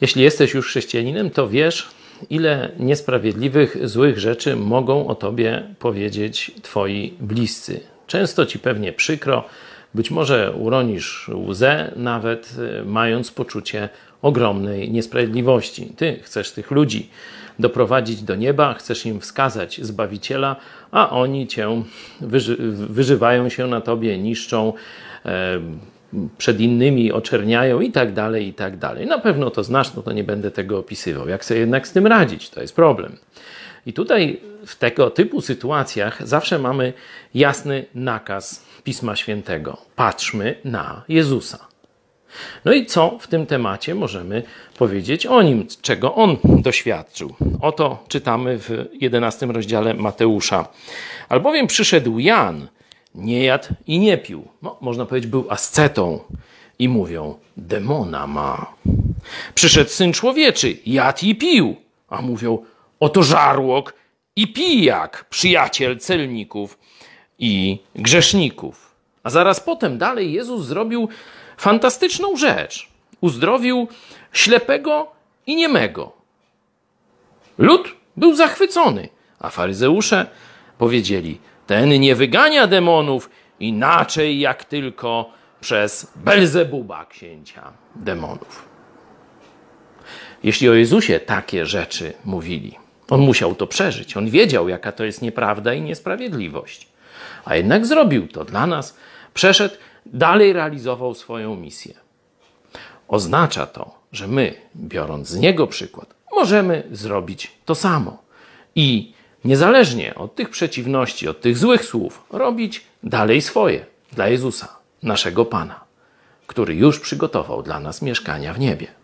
Jeśli jesteś już chrześcijaninem, to wiesz, ile niesprawiedliwych, złych rzeczy mogą o tobie powiedzieć twoi bliscy. Często ci pewnie przykro, być może uronisz łzę, nawet y, mając poczucie ogromnej niesprawiedliwości. Ty chcesz tych ludzi doprowadzić do nieba, chcesz im wskazać Zbawiciela, a oni cię wyży wyżywają się na tobie, niszczą, e, przed innymi oczerniają i tak dalej, i tak dalej. Na pewno to znasz, no to nie będę tego opisywał. Jak sobie jednak z tym radzić? To jest problem. I tutaj w tego typu sytuacjach zawsze mamy jasny nakaz Pisma Świętego. Patrzmy na Jezusa. No i co w tym temacie możemy powiedzieć o nim, czego on doświadczył? Oto czytamy w 11 rozdziale Mateusza. Albowiem przyszedł Jan, nie jadł i nie pił. No, można powiedzieć, był ascetą. I mówią, demona ma. Przyszedł syn człowieczy, jadł i pił. A mówią, oto żarłok i pijak, przyjaciel celników i grzeszników. A zaraz potem dalej Jezus zrobił fantastyczną rzecz. Uzdrowił ślepego i niemego. Lud był zachwycony, a faryzeusze powiedzieli: Ten nie wygania demonów inaczej jak tylko przez Belzebuba, księcia demonów. Jeśli o Jezusie takie rzeczy mówili, on musiał to przeżyć. On wiedział, jaka to jest nieprawda i niesprawiedliwość. A jednak zrobił to dla nas. Przeszedł, dalej realizował swoją misję. Oznacza to, że my, biorąc z niego przykład, możemy zrobić to samo. I niezależnie od tych przeciwności, od tych złych słów, robić dalej swoje dla Jezusa, naszego Pana, który już przygotował dla nas mieszkania w niebie.